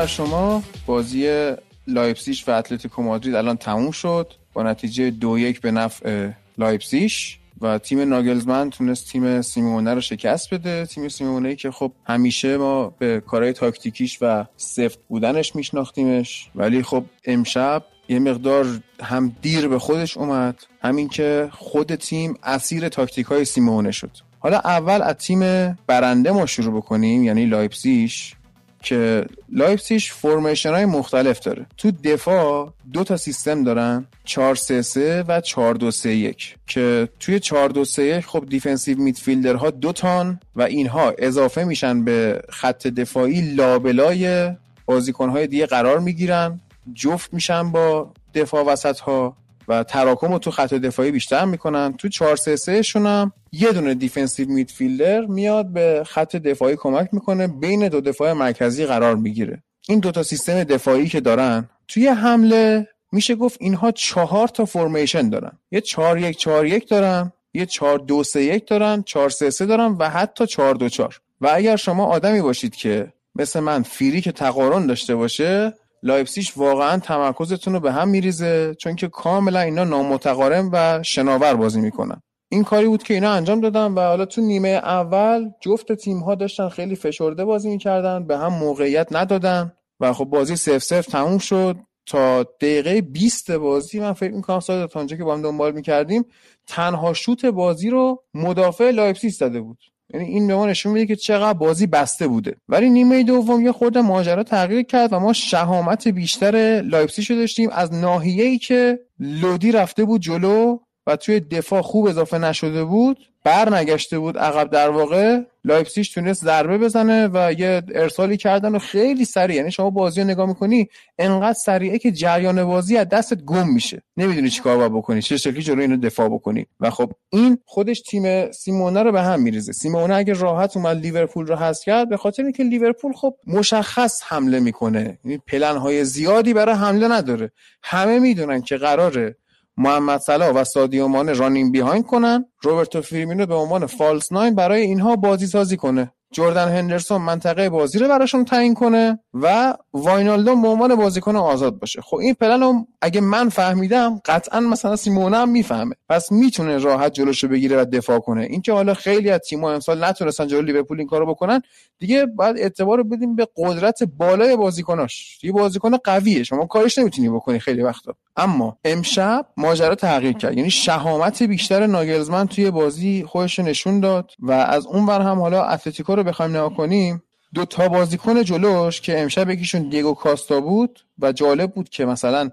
بر شما بازی لایپسیش و اتلتیکو مادرید الان تموم شد. با نتیجه دو یک به نفع لایپسیش و تیم ناگلزمن تونست تیم سیمونه رو شکست بده. تیم سیمونه که خب همیشه ما به کارهای تاکتیکیش و سفت بودنش میشناختیمش. ولی خب امشب یه مقدار هم دیر به خودش اومد همین که خود تیم اسیر تاکتیک های سیمونه شد. حالا اول از تیم برنده ما شروع بکنیم یعنی لایپسیش که لایپسیش formation های مختلف داره. تو دفاع دو تا سیستم دارن 4 3 3 و 4 2 3 1 که توی 4 2 3 1 خب defensive midfielder ها دو تان و اینها اضافه میشن به خط دفاعی لابلای بازیکن های دیگه قرار می‌گیرن. جفت میشن با دفاع وسط ها و تراکم رو تو خط دفاعی بیشتر می‌کنن. تو 4 3 3 شون هم یه دونه defensive midfielder میاد به خط دفاعی کمک می‌کنه. بین دو دفاع مرکزی قرار می‌گیره. این دوتا سیستم دفاعی که دارن توی حمله میشه گفت اینها چهار تا فرمیشن دارن. یه 4 1 4 1 دارن یه 4 2 3 1 دارن 4 3 3 دارن و حتی 4 2 4 و اگر شما آدمی باشید که مثل من فیری که تقارن داشته باشه لایپسیش واقعا تمرکزتون رو به هم میریزه چون که کاملا اینا نامتقارن و شناور بازی می‌کنن. این کاری بود که اینا انجام دادن و حالا تو نیمه اول جفت تیم ها داشتن خیلی فشرده بازی می‌کردن به هم موقعیت ندادن و خب بازی صفر صفر تموم شد. تا دقیقه 20 بازی من فکر می‌کنم ساده تا که با هم دنبال می‌کردیم تنها شوت بازی رو مدافع لایپزیگ زده بود. یعنی این به ما نشون میده که چقدر بازی بسته بوده. ولی نیمه دوم یه خورده ماجرا تغییر کرد و ما شهامت بیشتر لایپزیگ رو داشتیم از ناحیه‌ای که لودی رفته بود جلو و توی دفاع خوب اضافه نشده بود. بر نگشته بود عقب در واقع لایپسیش تونست ضربه بزنه و یه ارسالی کردن و خیلی سریع. یعنی شما بازی رو نگاه می‌کنی انقدر سریعه که جریان بازی از دستت گم میشه. نمی‌دونی چیکار باید بکنی چه شکلی جلوی اینو دفاع بکنی. و خب این خودش تیم سیمونه رو به هم میریزه. سیمونه اگه راحت اومد لیورپول رو حذف کرد به خاطر اینکه لیورپول خب مشخص حمله می‌کنه. یعنی پلن های زیادی برای حمله نداره. همه می‌دونن که قراره محمد صلاح و سادیو مانه running behind کنن. روبرتو فیرمینو به عنوان false nine برای اینها بازی سازی کنه. جردن هندرسون منطقه بازی رو براشون تعیین کنه و واینالدوم به عنوان بازیکن آزاد باشه. خب این پلن اگه من فهمیدم قطعا مثلا سیمونه هم می‌فهمه. پس می‌تونه راحت جلوشو بگیره و دفاع کنه. اینکه حالا خیلی از تیم‌ها امسال نتونستن جلو لیورپول این کارو بکنن دیگه باید اعتبار رو بدیم به قدرت بالای بازیکناش. یه بازیکن قویه شما کاریش نمی‌تونی بکنی خیلی وقتا. اما امشب ماجرا تغییر کرد. یعنی شهامت بیشتر ناگلزمن توی بازی خودش نشون داد و از اون ور هم حالا اتلتیکو رو بخوایم نگاه کنیم دو تا بازیکن جلوش که امشب یکیشون دیگو کاستا بود و جالب بود که مثلا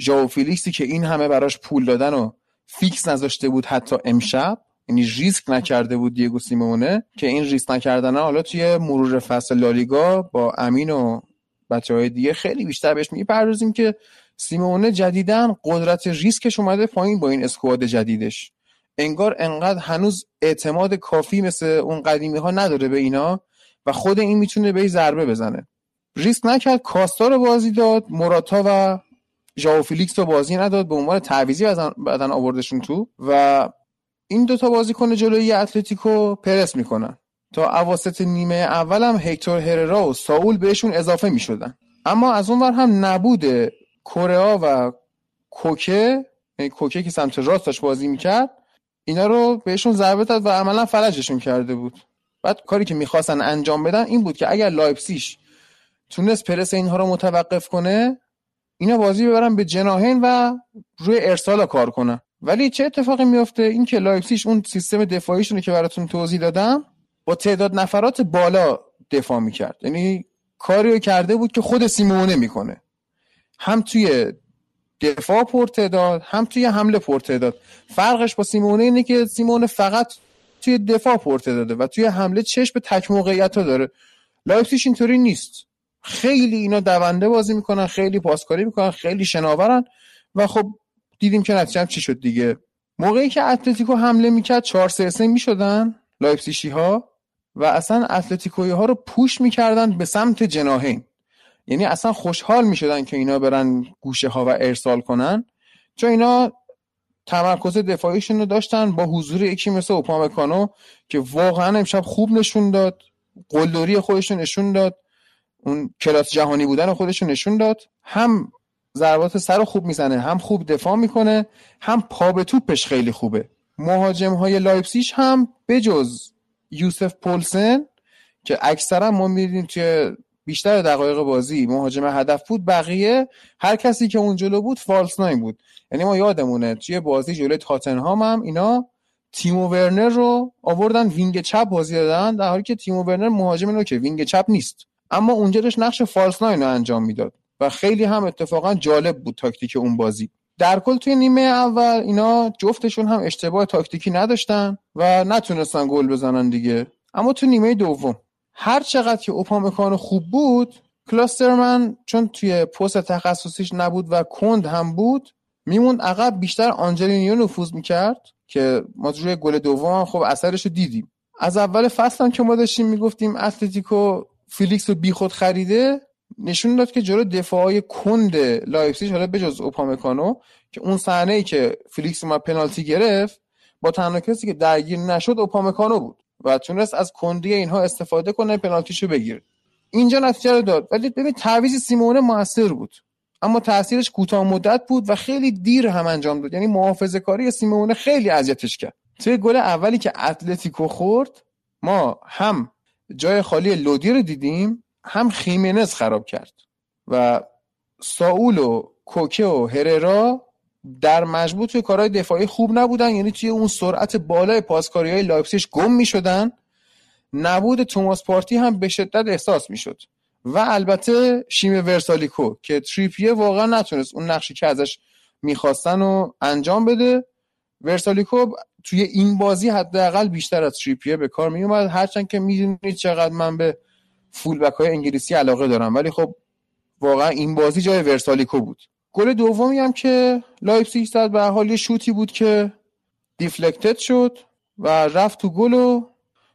ژائو فیلیکسی که این همه براش پول دادن و fix نذاشته بود حتی امشب یعنی ریسک نکرده بود دیگو سیمونه که این ریسک نکردن حالا توی مرور فصل لالیگا با امین و بچه های دیگه خیلی بیشتر بهش می‌پردازیم که سیمونه جدیداً قدرت ریسکش اومده پایین با این squad جدیدش. انگار انقدر هنوز اعتماد کافی مثل اون قدیمی ها نداره به اینا و خود این می‌تونه به ضربه بزنه. ریسک نکرد کاستا رو بازی داد موراتا و ژائو فیلیکس رو بازی نداد به عنوان تعویضی بعدن آوردشون تو و این دوتا بازیکن جلوی اتلتیکو پرس می‌کنن. تا اواسط نیمه اولم هکتور هررا و ساول بهشون اضافه می‌شدن. اما از اون هم نبود کره و کوکه یعنی کوکه که سمت راست داشت بازی می‌کرد اینا رو بهشون ضربه داد و عملا فلجشون کرده بود. بعد کاری که می‌خواستن انجام بدن این بود که اگر لایپسیش تونست پرس اینها رو متوقف کنه اینا بازی ببرن به جناهین و روی ارسال کار کنن. ولی چه اتفاقی میفته این که لایپسیش اون سیستم دفاعیشون که براتون توضیح دادم با تعداد نفرات بالا دفاع می‌کرد. یعنی کاری رو کرده بود که خود سیمونه می‌کنه هم توی دفاع پرتعداد هم توی حمله پرتعداد. فرقش با سیمونه اینه که سیمونه فقط توی دفاع پرتعداده و توی حمله چشم به تک موقعیت ها داره. لایپزیگ اینطوری نیست. خیلی اینا دونده بازی می‌کنن خیلی پاسکاری می‌کنن خیلی شناورن و خب دیدیم که نتیجه چی شد دیگه. موقعی که اتلتیکو حمله می‌کرد 4 3 3 می‌شدن لایپزیگی ها و اصلا اتلتیکوی ها رو push می‌کردن به سمت جناهین یعنی اصلا خوشحال می‌شدن که اینا برن گوشه ها و ارسال کنن. چون اینا تمرکز دفاعیشون رو داشتن با حضور یکی مثل اوپامکانو که واقعا امشب خوب نشون داد قلدری خودشون نشون داد اون کلاس جهانی بودن خودش نشون داد. هم ضربات سر خوب می‌زنه هم خوب دفاع می‌کنه هم پا به توپش خیلی خوبه. مهاجم های لایپسیش هم بجز یوسف پولسن که اکثرا ما می‌دیدیم توی بیشتر دقایق بازی مهاجم هدف بود بقیه هر کسی که اون جلو بود فالس ناین بود. یعنی ما یادمونه توی بازی جلوی تاتنهام هم اینا تیمو ورنر رو آوردن wing چپ بازی دادن در حالی که تیمو ورنر مهاجم نوکه wing چپ نیست. اما اونجا داشت نقش false nine رو انجام می‌داد و خیلی هم اتفاقا جالب بود تاکتیک اون بازی. در کل توی نیمه اول اینا جفتشون هم اشتباه تاکتیکی نداشتن و نتونستن گل بزنن دیگه. اما تو نیمه دوم هر چقدر که اوپامکانو خوب بود کلاسترمن چون توی پست تخصصیش نبود و کند هم بود میموند عقب بیشتر آنجلینیو نفوذ می‌کرد که ما روی گل دوم خب اثرش رو دیدیم. از اول فصل هم که ما داشتیم می‌گفتیم اتلتیکو فیلیکس رو بیخود خریده نشون داد که جلو دفاعای کند لایپزیگ حالا بجز اوپامکانو که اون صحنه ای که فیلیکس ما پنالتی گرفت با تنها کسی که درگیر نشد اوپامکانو بود. و تونست از کندی اینها استفاده کنه پنالتیشو بگیره. اینجا نتیجه رو داد. ولی ببین تعویض سیمونه موثر بود. اما تاثیرش کوتاه مدت بود و خیلی دیر هم انجام داد. یعنی محافظه کاری سیمونه خیلی اذیتش کرد. توی گل اولی که اتلتیکو خورد ما هم جای خالی لودی رو دیدیم هم خیمنز خراب کرد. و ساول و کوکه و هررا در مجموع توی کارهای دفاعی خوب نبودن یعنی توی اون سرعت بالای پاسکاری های لایپسیش گم می شدن نبود توماس پارتی هم به شدت احساس می شد و البته شیمه ورسالیکو که تریپیه واقعا نتونست اون نقشی که ازش می‌خواستن و انجام بده. ورسالیکو توی این بازی حداقل بیشتر از تریپیه به کار میومد هرچند که می‌دونید چقدر من به fullback های انگلیسی علاقه دارم. ولی خب واقعا این بازی جای ورسالیکو بود. گل دومی هم که لایپزیگ زد به حال شوتی بود که deflected شد و رفت تو گل و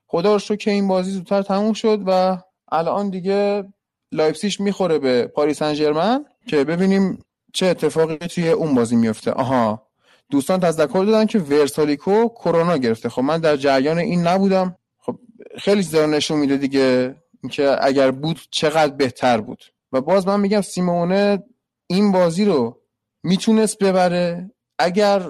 خدا رو که این بازی زودتر تموم شد و الان دیگه لایپسیش می‌خوره به پاریس سن که ببینیم چه اتفاقی توی اون بازی میفته. آها. دوستان تذکر دادن که ورسالیکو کرونا گرفته. خب من در جریان این نبودم. خب خیلی زیاد نشون میده دیگه که اگر بود چقدر بهتر بود. و باز من میگم سیمونه این بازی رو می‌تونست ببره. اگر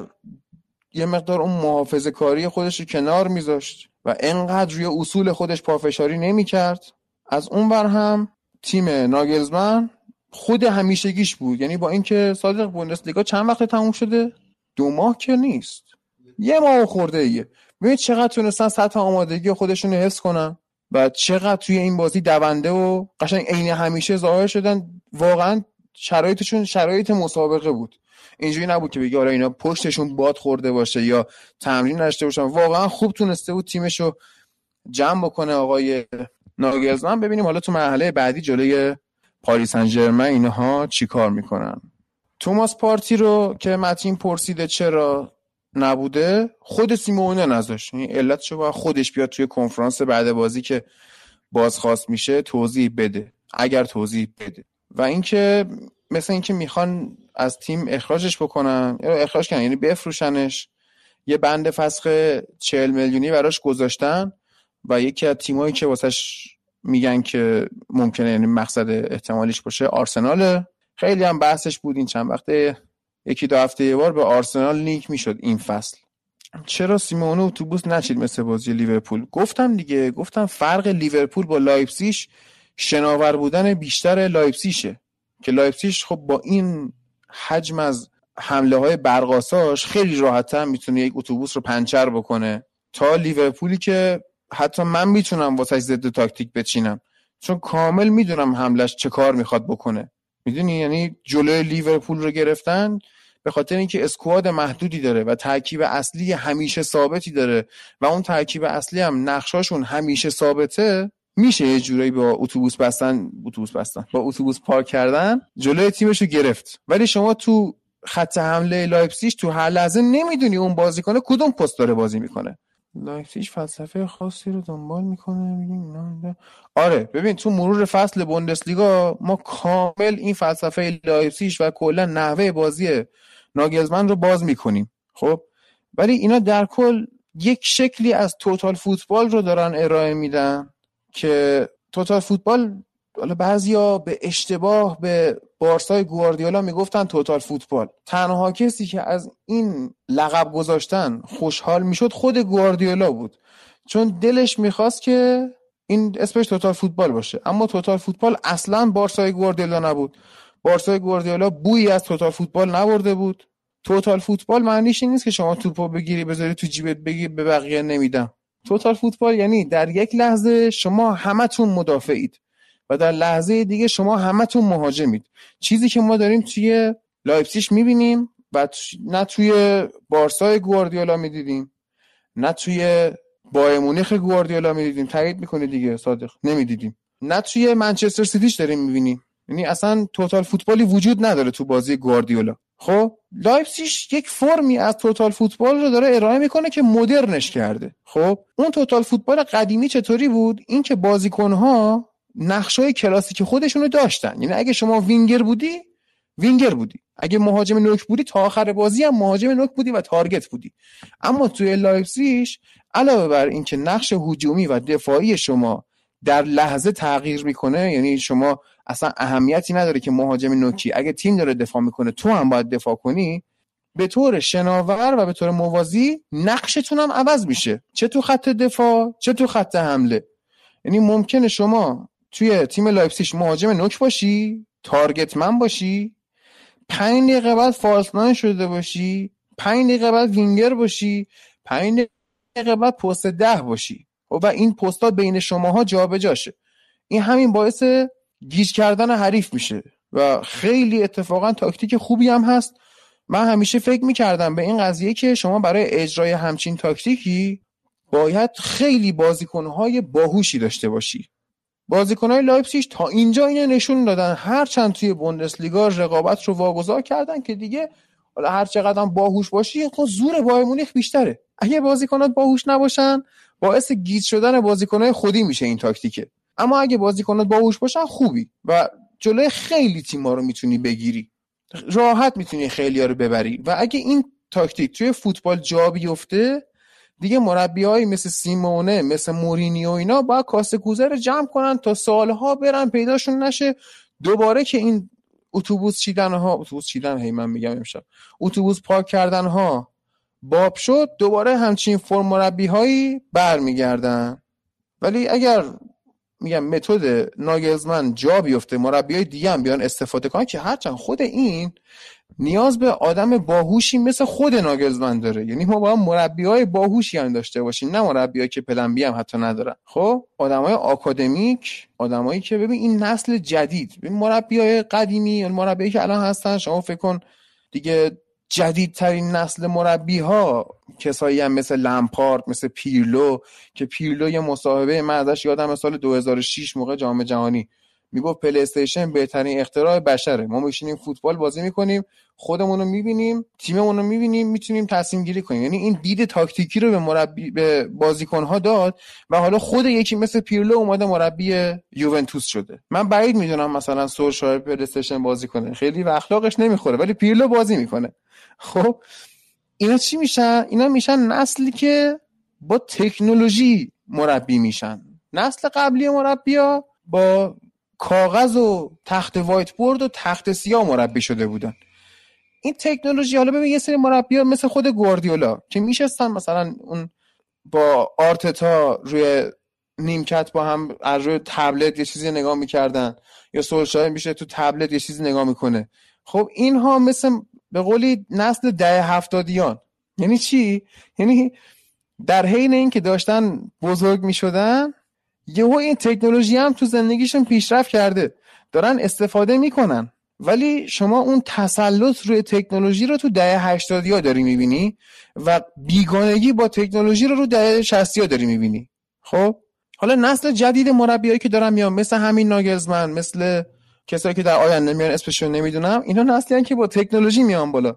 یه مقدار اون محافظه کاری خودش رو کنار میذاشت و انقدر روی اصول خودش پافشاری نمی‌کرد از اون بر هم تیم ناگلزمن خود همیشگیش بود. یعنی با اینکه صادق بوندسلیگا چند وقت تموم شده؟ دو ماه که نیست. یه ماه خورده ایه. ببینید چقدر تونستن سطح آمادگی خودشون رو حفظ کنن و چقدر توی این بازی دونده و قشنگ عین همیشه ظاهر شدن. واقعا شرایطشون شرایط مسابقه بود. اینجوری نبود که بگی آره اینا پشتشون باد خورده باشه یا تمرین نشته باشن. واقعا خوب تونسته بود تیمش رو جمع بکنه آقای ناگلزمن ببینیم حالا تو مرحله بعدی جلوی پاریس سن اینها چیکار می‌کنن. توماس پارتی رو که متین پرسیده چرا نبوده خود سیمونه نذاشت. این یعنی علت باید خودش بیاد توی کنفرانس بعد بازی که بازخواست میشه توضیح بده. اگر توضیح بده. و اینکه مثل اینکه می‌خوان از تیم اخراجش بکنن یا اخراج کنن یعنی بفروشنش. یه بند فسخ 40 میلیونی براش گذاشتن و یکی از تیمایی که واسش میگن که ممکنه یعنی مقصد احتمالیش باشه آرسناله. خیلی هم بحثش بود این چند وقته. یکی دو هفته یه بار به آرسنال لینک می‌شد این فصل. چرا سیمونه اتوبوس نچید مثل بازی لیورپول؟ گفتم دیگه گفتم فرق لیورپول با لایپسیش شناور بودن بیشتر لایپسیشه که لایپسیش خب با این حجم از حمله های برقاساش خیلی راحتتر می‌تونه یک اتوبوس رو پنچر بکنه. تا لیورپولی که حتی من می‌تونم واسه ضد تاکتیک بچینم. چون کامل می‌دونم حملش چه کار می‌خواد بکنه. می‌دونی؟ یعنی جلوی لیورپول رو گرفتن به خاطر اینکه squad محدودی داره و ترکیب اصلی همیشه ثابتی داره و اون ترکیب اصلی هم نقشاشون همیشه ثابته میشه یه جورایی با اتوبوس بستن اتوبوس بستن با اتوبوس پارک کردن جلوی تیمش رو گرفت. ولی شما تو خط حمله لایپسیش تو هر لحظه نمی‌دونی اون بازیکن کدوم پست داره بازی می‌کنه؟ لایپزیگ فلسفه خاصی رو دنبال می‌کنه میگیم آره ببین تو مرور فصل بوندسلیگا ما کامل این فلسفه لایپزیگ و کلا نحوه بازی ناگلزمن رو باز می‌کنیم خب؟ ولی اینا در کل یک شکلی از توتال فوتبال رو دارن ارائه میدن. که توتال فوتبال حالا بعضیا به اشتباه به بارسای گواردیولا می‌گفتن توتال فوتبال. تنها کسی که از این لقب گذاشتن خوشحال می‌شد خود گواردیولا بود. چون دلش می‌خواست که این اسمش توتال فوتبال باشه. اما توتال فوتبال اصلا بارسای گواردیولا نبود. بارسای گواردیولا بویی از total football نبرده بود. total football معنیش این نیست که شما توپو بگیری بذاری تو جیبت بگی به بقیه نمیدم. total football یعنی در یک لحظه شما همتون مدافعید و در لحظه دیگه شما همتون مهاجمید. چیزی که ما داریم توی لایپسیش می‌بینیم و نه توی بارسای گواردیولا می‌دیدیم نه توی بایرن مونیخ گواردیولا می‌دیدیم. تایید می‌کنه دیگه صادق نمی‌دیدیم. نه توی منچستر سیتیش داریم می‌بینیم. یعنی اصلا total football ی وجود نداره تو بازی گواردیولا. خب لایپسیش یک فرمی از total football رو داره ارائه می‌کنه که مدرنش کرده. خب اون total football قدیمی چطوری بود؟ اینکه بازیکنها نقشای کلاسیک خودشونو داشتن. یعنی اگه شما وینگر بودی وینگر بودی. اگه مهاجم نوک بودی تا آخر بازی هم مهاجم نوک بودی و target بودی. اما توی لایپزیگ علاوه بر اینکه نقش هجومی و دفاعی شما در لحظه تغییر می‌کنه یعنی شما اصلا اهمیتی نداره که مهاجم نوکی. اگه تیم داره دفاع می‌کنه تو هم باید دفاع کنی. به طور شناور و به طور موازی نقشتون هم عوض میشه. چه تو خط دفاع چه تو خط حمله. یعنی ممکنه شما توی تیم لایپسیش مهاجم نوک باشی target man باشی پنج دقیقه بعد false شده باشی پنج دقیقه بعد وینگر باشی پنج دقیقه بعد پست ده باشی. خب و این پستا بین شماها جابجاشه این همین باعث گیج کردن حریف میشه. و خیلی اتفاقا تاکتیک خوبی هم هست. من همیشه فکر می‌کردم به این قضیه که شما برای اجرای همچین تاکتیکی باید خیلی بازیکنهای باهوشی داشته باشی. بازیکنهای لایپسیش تا اینجا اینو نشون دادن. هرچند توی بوندسلیگا رقابت رو واگذار کردن که دیگه حالا هر چقدر باهوش باشی خب زور بایر مونیخ بیشتره. اگه بازیکنات باهوش نباشن باعث گیج شدن بازیکنهای خودی میشه این تاکتیکه. اما اگه بازیکنات باهوش باشن خوبی. و جلوی خیلی تیم‌ها رو می‌تونی بگیری. راحت می‌تونی خیلی ها رو ببری. و اگه این تاکتیک توی فوتبال جا بیفته دیگه مربی مثل سیمونه مثل مورینیو اینا باید کاسه رو جمع کنن تا سالها برن پیداشون نشه. دوباره که این اتوبوس چیدن ها اتوبوس چیدن هی من میگم امشب. اتوبوس پاک کردن ها باب شد دوباره همچین فرم مربی هایی برمیگردن. ولی اگر میگم متد ناگلزمن جا بیفته مربی های دیگه هم بیان استفاده کنن که هرچند خود این نیاز به آدم باهوشی مثل خود ناگلزمن داره. یعنی ما باید مربی های باهوشی هم داشته باشیم نه مربی که پلنبی هم حتی ندارن. خب آدم های آکادمیک آدمایی که ببین این نسل جدید ببین مربی های قدیمی مربی که الان هستن شما فکر کن دیگه جدیدترین نسل مربی ها کسایی هم مثل لمپارد مثل پیرلو که پیرلو یه مصاحبه من ازش یادم سال 2006 موقع جام جهانی. می‌گفت پلی استیشن بهترین اختراع بشره. ما میشینیم فوتبال بازی می‌کنیم خودمون رو می‌بینیم تیممون رو می‌بینیم می‌تونیم تصمیم گیری کنیم. یعنی این دید تاکتیکی رو به مربی به بازیکنها داد و حالا خود یکی مثل پیرلو اومده مربی یوونتوس شده. من بعید می‌دونم مثلا سولشر پلی استیشن بازی کنه. خیلی به اخلاقش نمی‌خوره ولی پیرلو بازی می‌کنه. خب اینا چی میشن؟ اینا میشن نسلی که با تکنولوژی مربی میشن. نسل قبلی مربیا با کاغذ و تخت وایت بورد و تخت سیاه مربی شده بودن. این تکنولوژی حالا ببین یه سری مربی ها مثل خود گواردیولا که میشستن مثلا اون با آرتتا روی نیمکت با هم از روی تبلت یه چیزی نگاه می‌کردن یا سولشایر میشه تو تبلت یه چیزی نگاه می‌کنه. خب اینها مثل به قولی نسل ده هفتادیان. یعنی چی؟ یعنی در حین اینکه داشتن بزرگ می‌شدن یهو این تکنولوژی هم تو زندگیشون پیشرفت کرده. دارن استفاده می‌کنن. ولی شما اون تسلط روی تکنولوژی رو تو دهه 80 ها داری می‌بینی و بیگانگی با تکنولوژی رو رو دهه 60 ها داری می‌بینی. خب؟ حالا نسل جدید مربیایی که دارن میان مثل همین ناگلزمن مثل کسایی که در آینده میان اسمشون نمی‌دونم اینا نسلی که با تکنولوژی میان بالا.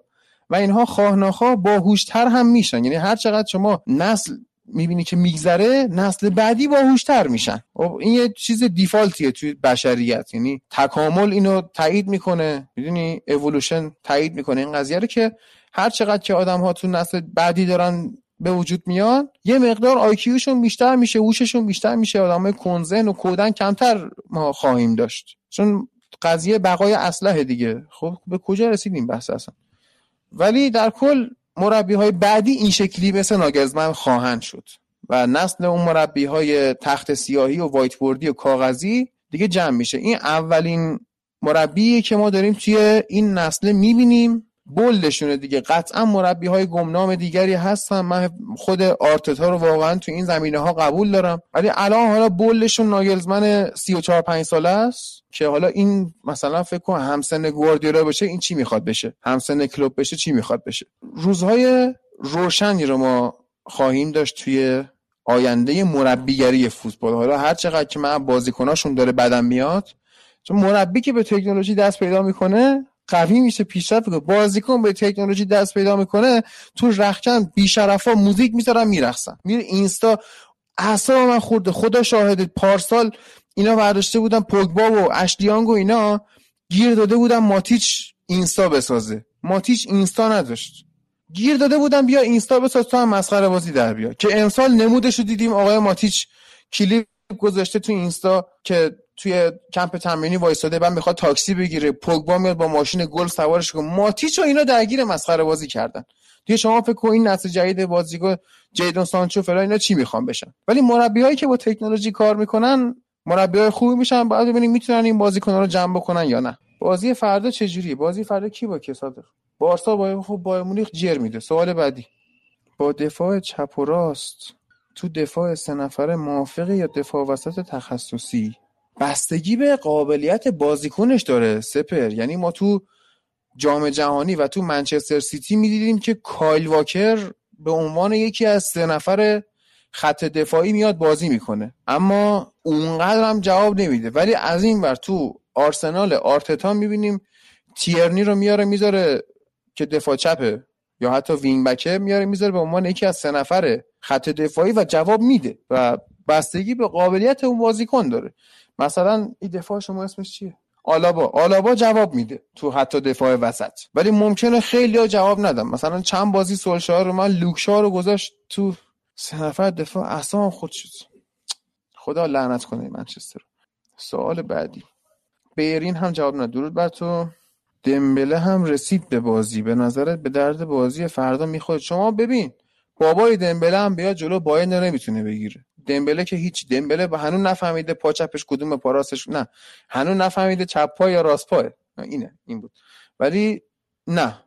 و اینها خواه ناخواه باهوشتر هم میشن. یعنی هر چقدر شما نسل می‌بینی که میگذره نسل بعدی باهوشتر میشن. خب این یه چیز دیفالتیه توی بشریت. یعنی تکامل اینو تایید می‌کنه. می‌دونی؟ اِوولوشن تایید می‌کنه. این قضیه رو که هر چقدر که آدم ها تو نسل بعدی دارن به وجود میان یه مقدار آیکیوشون بیشتر میشه هوششون بیشتر میشه. آدمای کنزن و کودن کمتر ما خواهیم داشت. چون قضیه بقای اسلحه دیگه. خب به کجا رسیدیم بحث اصلا؟ ولی در کل مربی های بعدی این شکلی مثل ناگلزمن خواهند شد و نسل اون مربی های تخته سیاهی و whiteboard ی و کاغذی دیگه جمع میشه. این اولین مربی که ما داریم توی این نسل می‌بینیم. bold شونه دیگه. قطعا مربی های گمنام دیگری هستن. من خود آرتتا رو واقعا تو این زمینه ها قبول دارم. ولی الان حالا bold شون ناگلزمن 34 5 ساله است که حالا این مثلا فکر کن همسن گواردیولا بشه این چی می‌خواد بشه؟ همسن کلوپ بشه چی می‌خواد بشه؟ روزهای روشنی رو ما خواهیم داشت توی آینده مربیگری فوتبال. حالا هر چقدر که من بازیکناشون داره بدم میاد چون مربی که به تکنولوژی دست پیدا می‌کنه قوی میشه پیشرفت می‌کنه. بازیکن به تکنولوژی دست پیدا می‌کنه تو رخکن بیشرفا موزیک می‌ذارن میرخصن میره اینستا اعصاب من خورده. خدا شاهد پارسال اینا برداشته بودن پوگبا و اشلیانگ و اینا گیر داده بودن ماتیچ اینستا بسازه. ماتیچ اینستا نداشت. گیر داده بودن بیا اینستا بساز تو هم مسخره بازی در بیا. که امسال نمودش رو دیدیم آقای ماتیچ کلیپ گذاشته تو اینستا که توی کمپ تمرینی وایساده بعد می‌خواد تاکسی بگیره پوگبا میاد با ماشین گل سوارش کنه. ماتیچ و اینا درگیر مسخره بازی کردن. دیگه شما فکر کن این نسل جدید بازیکن جیدون سانچو فلان اینا چی می‌خوان بشن؟ ولی مربیایی که با تکنولوژی کار می‌کنن مربیای خوبی میشن. بعد ببینیم می‌تونن این بازیکن‌ها رو جمع بکنن یا نه. بازی فردا چجوریه؟ بازی فردا کی با کی صادق؟ بارسا با خب با مونیخ جر میده. سوال بعدی. با دفاع چپ و راست تو دفاع سه نفره موافقه یا دفاع وسط تخصصی؟ بستگی به قابلیت بازیکنش داره سپر. یعنی ما تو جام جهانی و تو منچستر سیتی می‌دیدیم که کایل واکر به عنوان یکی از سه نفر خط دفاعی میاد بازی می‌کنه. اما اونقدر هم جواب نمیده. ولی از این ور تو آرسنال آرتتا می‌بینیم تیرنی رو میاره می‌ذاره که دفاع چپه. یا حتی wing back ه میاره می‌ذاره به عنوان یکی از سه نفر خط دفاعی و جواب میده. و بستگی به قابلیت اون بازیکن داره. مثلا این دفاع شما اسمش چیه؟ آلابا. آلابا جواب میده تو حتی دفاع وسط. ولی ممکنه خیلی ها جواب ندن مثلا چند بازی سولشر رو من لوک شاو رو گذاشت تو سه نفر دفاع. اصلا خود شد خدا لعنت کنه منچستر سوال بعدی. بیرین هم جواب نداد. درود بر تو. دمبله هم رسید به بازی. به نظرت به درد بازی فردا می‌خواد شما ببین. بابای دمبله هم بیاد جلو. باین نمی‌تونه بگیره. دمبله که هیچ دمبله به هنوز نفهمیده پا چپش کدوم پا راستش نه. هنوز نفهمیده چپ پا یا راست پاه اینه این بود. ولی نه.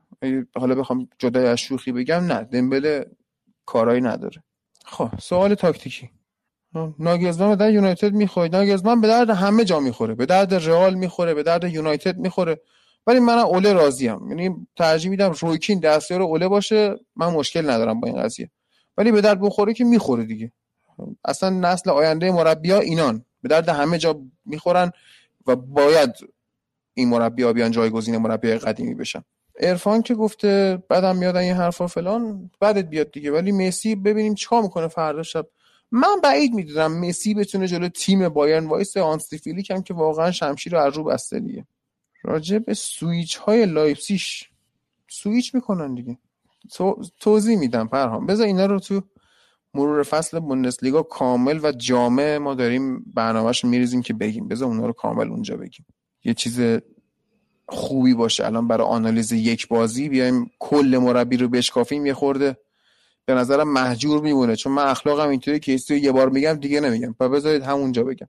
حالا بخوام جدای از شوخی بگم نه. دمبله کارایی نداره. خب سوال تاکتیکی. ناگزمان به درد یونایتد می‌خوره. ناگزمان به درد همه جا می‌خوره. به درد رئال می‌خوره به درد یونایتد می‌خوره. ولی من اوله راضیم. یعنی ترجیح میدم رویکین دستیار اوله باشه. من مشکل ندارم با این قضیه. ولی به درد بخوره که می‌خوره دیگه. اصلا نسل آینده مربی ها اینان. به درد همه جا می‌خورن و باید این مربی ها بیان جایگزین مربی قدیمی بشن. ارفان که گفته بعدم میادن این حرفا فلان بعدت بیاد دیگه. ولی مسی ببینیم چیکار می‌کنه فردا شب. من بعید می‌دونم مسی بتونه جلو تیم بایرن وایس آنستیفیلی کم که واقعا شمشیر رو از رو بسته دیگه. راجع به سویچ های لایپسیش سویچ می‌کنن دیگه. توضیح میدم پرهام بذار اینا رو تو مرور فصل بوندسلیگا کامل و جامع ما داریم برنامهش میریزیم که بگیم. بذار اونا رو کامل اونجا بگیم. یه چیز خوبی باشه. الان برای آنالیز یک بازی بیایم کل مربی رو بشکافیم. یه خورده به نظرم محجور میمونه. چون من اخلاقم اینطوری که یه بار میگم دیگه نمیگم. و بذارید همونجا بگم.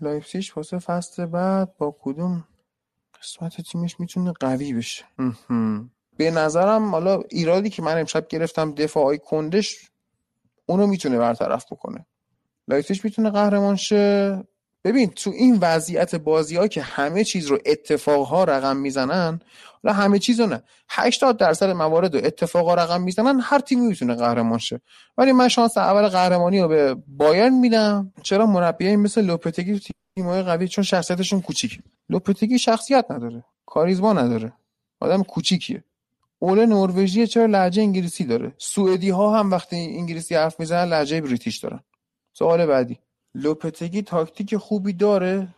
لایپزیش واسه فصل بعد با کدوم؟ قسمت تیمش می‌تونه قوی بشه. به نظرم حالا ایرادی که من امشب گرفتم دفاعی کندش اونو می‌تونه برطرف بکنه. لایپزیگ می‌تونه قهرمان شه. ببین تو این وضعیت بازی ها که همه چیز رو اتفاق ها رقم می‌زنن حالا همه چیز رو نه. 80 درصد موارد رو اتفاق ها رقم می‌زنن هر تیمی می‌تونه قهرمان شه. ولی من شانس اول قهرمانی رو به بایرن میدم. چرا؟ مربیایی مثل لوپتگی تیم های قوی چون شخصیتشون کوچیک لوپتگی شخصیت نداره کاریزما نداره. آدم کوچیکیه. اول نروژی چرا لهجه انگلیسی داره؟ سوئدی ها هم وقتی انگلیسی حرف می‌زنن لهجه British دارن. سوال بعدی. لوپتگی تاکتیک خوبی داره؟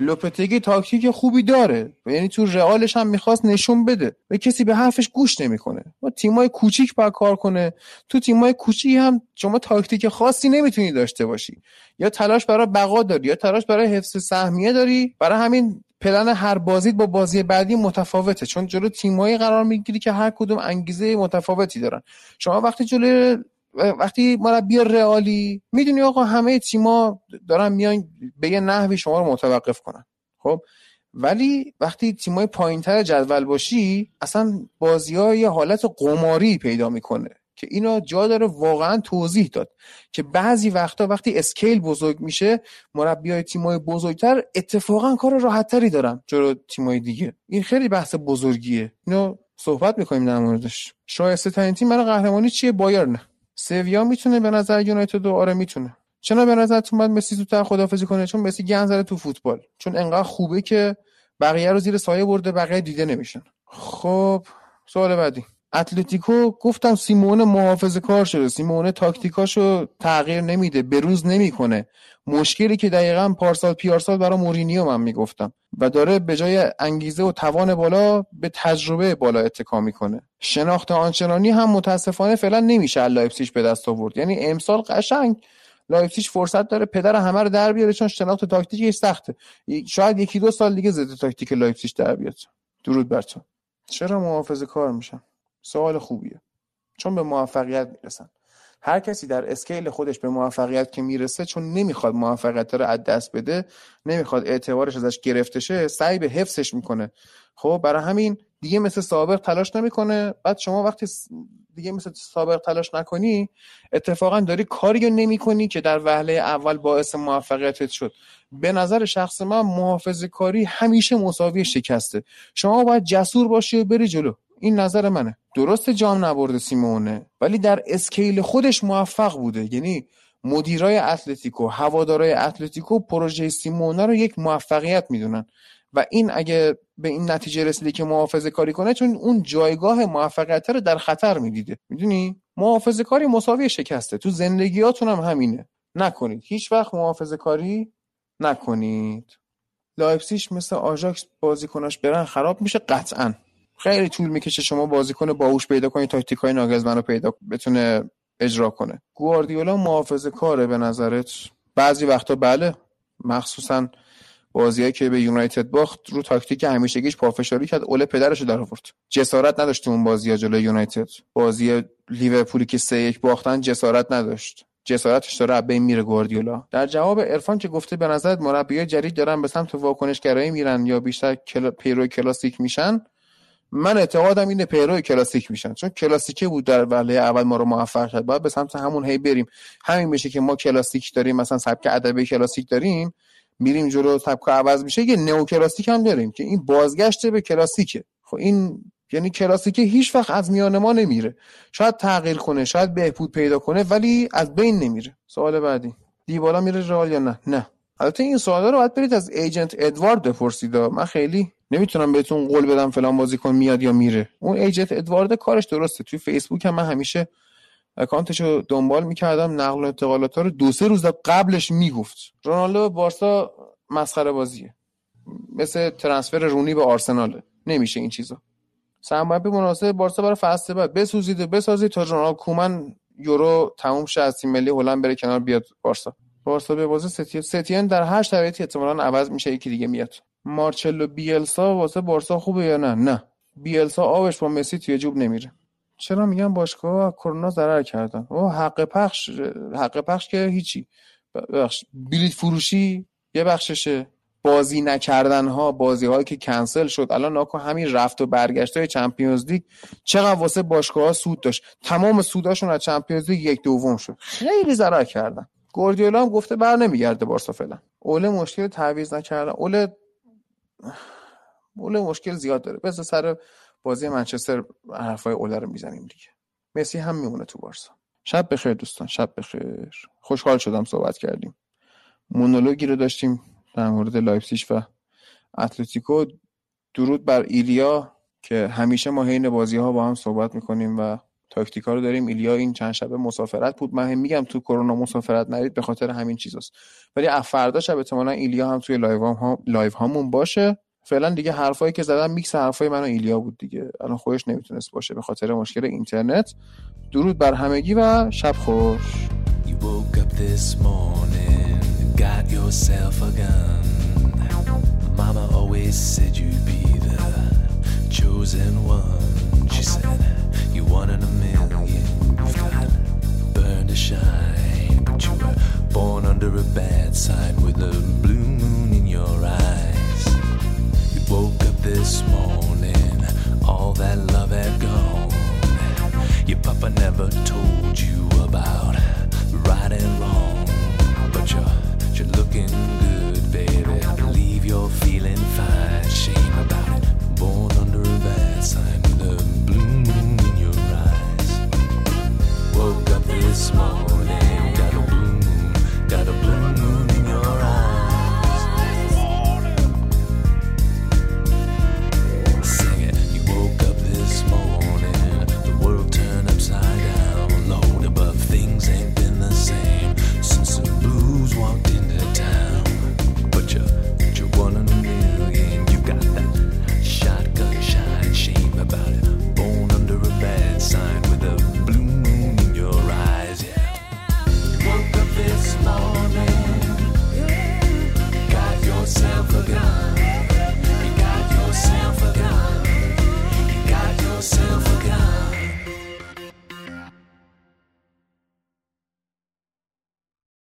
لوپتگی تاکتیک خوبی داره. یعنی تو رئالش هم می‌خواست نشون بده. و کسی به حرفش گوش نمی‌کنه. و تیمای کوچیک باید کار کنه. تو تیمای کوچیک هم شما تاکتیک خاصی نمی‌تونی داشته باشی. یا تلاش برای بقا داری یا تلاش برای حفظ سهمیه داری. برای همین پلن هر بازی با بازی بعدی متفاوته. چون جلو تیمایی قرار می‌گیری که هر کدوم انگیزه متفاوتی دارن. شما وقتی جلو وقتی مربی رئالی می‌دونی آقا همه تیما دارن میان به یه نحوی شما رو متوقف کنن. خب؟ ولی وقتی تیمای پایینتر جدول باشی اصلا بازی ها یه حالت قماری پیدا می‌کنه. که اینا جا داره واقعا توضیح داد که بعضی وقتا وقتی اسکیل بزرگ میشه مربی های تیمای بزرگتر اتفاقا کار راحتتری دارن جلو تیمای دیگه. این خیلی بحث بزرگیه. اینو صحبت می‌کنیم در موردش. شایسته ترین تیم برای قهرمانی چیه؟ بایرن سویا می‌تونه به نظر یونایتد آره می‌تونه. چرا به نظرتون باید مسی زودتر خدافظی کنه؟ چون مسی گن زده تو فوتبال. چون انقدر خوبه که بقیه رو زیر سایه برده بقیه دیده نمیشن. خب سوال بعدی. اتلتیکو گفتم سیمئونه محافظه کار شده سیمئونه تاکتیکاشو تغییر نمیده بروز نمی‌کنه. مشکلی که دقیقا پارسال پیارسال برای مورینیو من می‌گفتم. و داره به جای انگیزه و توان بالا به تجربه بالا اتکا می‌کنه. شناخت آنچنانی هم متاسفانه فعلا نمیشه لایپزیش به دست آورد. یعنی امسال قشنگ لایپزیش فرصت داره پدر همه رو در بیاره چون شناخت تاکتیکش سخته. شاید یکی دو سال دیگه ضد تاکتیک لایپزیش در بیاد. درود بر تو. چرا محافظه کار میشن سوال خوبیه. چون به موفقیت می‌رسن. هر کسی در scale خودش به موفقیت که می‌رسه چون نمی‌خواد موفقیت رو از دست بده نمی‌خواد اعتبارش ازش گرفته شه سعی به حفظش می‌کنه. خب برای همین دیگه مثل سابق تلاش نمی‌کنه. بعد شما وقتی دیگه مثل سابق تلاش نکنی اتفاقا داری کاری رو نمی که در وهله اول باعث موفقیتت شد. به نظر شخص من محافظه کاری همیشه مساوی شکسته. شما باید جسور باشی و بری جلو. این نظر منه. درست جام نبرده سیمونه ولی در اسکیل خودش موفق بوده. یعنی مدیرای اتلتیکو هوادارای اتلتیکو پروژه سیمونه رو یک موفقیت می‌دونن. و این اگه به این نتیجه رسیده که محافظه کاری کنه چون اون جایگاه موفقیت رو در خطر می‌دیده. می‌دونی؟ محافظه کاری مساوی شکسته. تو زندگیاتون هم همینه. نکنید. هیچ وقت محافظه کاری نکنید. لایپزیش مثل آژاکس بازیکناش برن خراب میشه قطعا. خیلی طول می‌کشه شما بازیکن باهوش پیدا کنید تاکتیک های ناگلزمن رو پیدا بتونه اجرا کنه. گواردیولا محافظه کاره به نظرت؟ بعضی وقتا بله. مخصوصا بازیایی که به یونایتد باخت رو تاکتیک همیشگیش پافشاری کرد اول پدرش در آورد جسارت نداشت اون بازی جلوی یونایتد. بازی لیورپولی که سه یک باختن جسارت نداشت. جسارتش داره بین میره گواردیولا. در جواب عرفان که گفته به نظرت مربیای جدید دارن به سمت واکنشگرایی میرن یا بیشتر کل... پیرو کلاسیک میشن من اعتقادم اینه پیرو کلاسیک میشن. چون کلاسیکه بود در وهله اول ما رو موفق کرد. باید به سمت همون هی بریم. همین میشه که ما کلاسیک داریم. مثلا سبک ادبی کلاسیک داریم. میریم جلو سبک عوض میشه. یه نو کلاسیک هم داریم که این بازگشت به کلاسیکه. خب این یعنی کلاسیکه هیچ وقت از میان ما نمیره. شاید تغییر کنه شاید بهبود پیدا کنه ولی از بین نمیره. سوال بعدی. دیبالا میره رئال یا نه؟ نه. البته این سوالا رو باید برید از ایجنت ادوارد بپرسید. من خیلی نمی‌تونم بهتون قول بدم فلان بازیکن میاد یا میره. اون ایجنت ادوارد کارش درسته. توی فیسبوک هم من همیشه اکانتش رو دنبال می‌کردم. نقل و انتقالات رو دو سه روز قبلش می‌گفت. رونالدو بارسا مسخره بازیه. مثل ترنسفر رونی به آرسناله نمیشه این چیزا. سرمربی مناسب بارسا برای فصل بعد. بسوزید و بسازید تا رونالدو کومن یورو تموم شه از تیم ملی هلند بره کنار بیاد بارسا. بارسا به بازی ستین ستین در هر شرایطی احتمالاً عوض میشه یکی دیگه میاد. مارچلو بیلسا واسه بارسا خوبه یا نه؟ نه. بیلسا آبش با مسی توی جوب نمیره. چرا میگم باشگاه کرونا ضرر کردن؟ او حق پخش حق پخش که هیچی. بخش بلیت فروشی یه بخششه. بازی نکردن ها بازی هایی که کنسل شد. الان ناکن همین رفت و برگشت های چمپیونز لیگ چقدر واسه باشگاه ها سود داشت. تمام سوداشون از چمپیونز لیگ یک دوم شد. خیلی ضرر کردن. گوردیولا هم گفته بر نمیگرده بارسا فعلا. اوله مشکل تعویض نکردن. اوله اوله مشکل زیاد داره. بس سر بازی منچستر حرفای اوله رو می‌زنیم دیگه. مسی هم میمونه تو بارسا. شب بخیر دوستان شب بخیر. خوشحال شدم صحبت کردیم. مونولوگی رو داشتیم در مورد لایپزیش و اتلتیکو. درود بر ایلیا که همیشه ما حین بازی ها با هم صحبت می‌کنیم و تاکتیکا رو داریم. ایلیا این چند شبه مسافرت بود. من میگم تو کرونا مسافرت نرید به خاطر همین چیزاست. ولی فردا شب احتمالاً ایلیا هم توی لایو هم لایو هامون باشه. فعلا دیگه حرفایی که زدم میکس حرفای من و ایلیا بود دیگه. الان خودش نمی‌تونست باشه به خاطر مشکل اینترنت. درود بر همگی و شب خوش. Chosen one. She said, you one in a million, you've got burn to shine. But you were born under a bad sign with a blue moon in your eyes. You woke up this morning, all that love had gone. Your papa never told you about right and wrong. But you're, you're looking good, baby. I believe you're feeling fine. Shame about it. Born under a bad sign.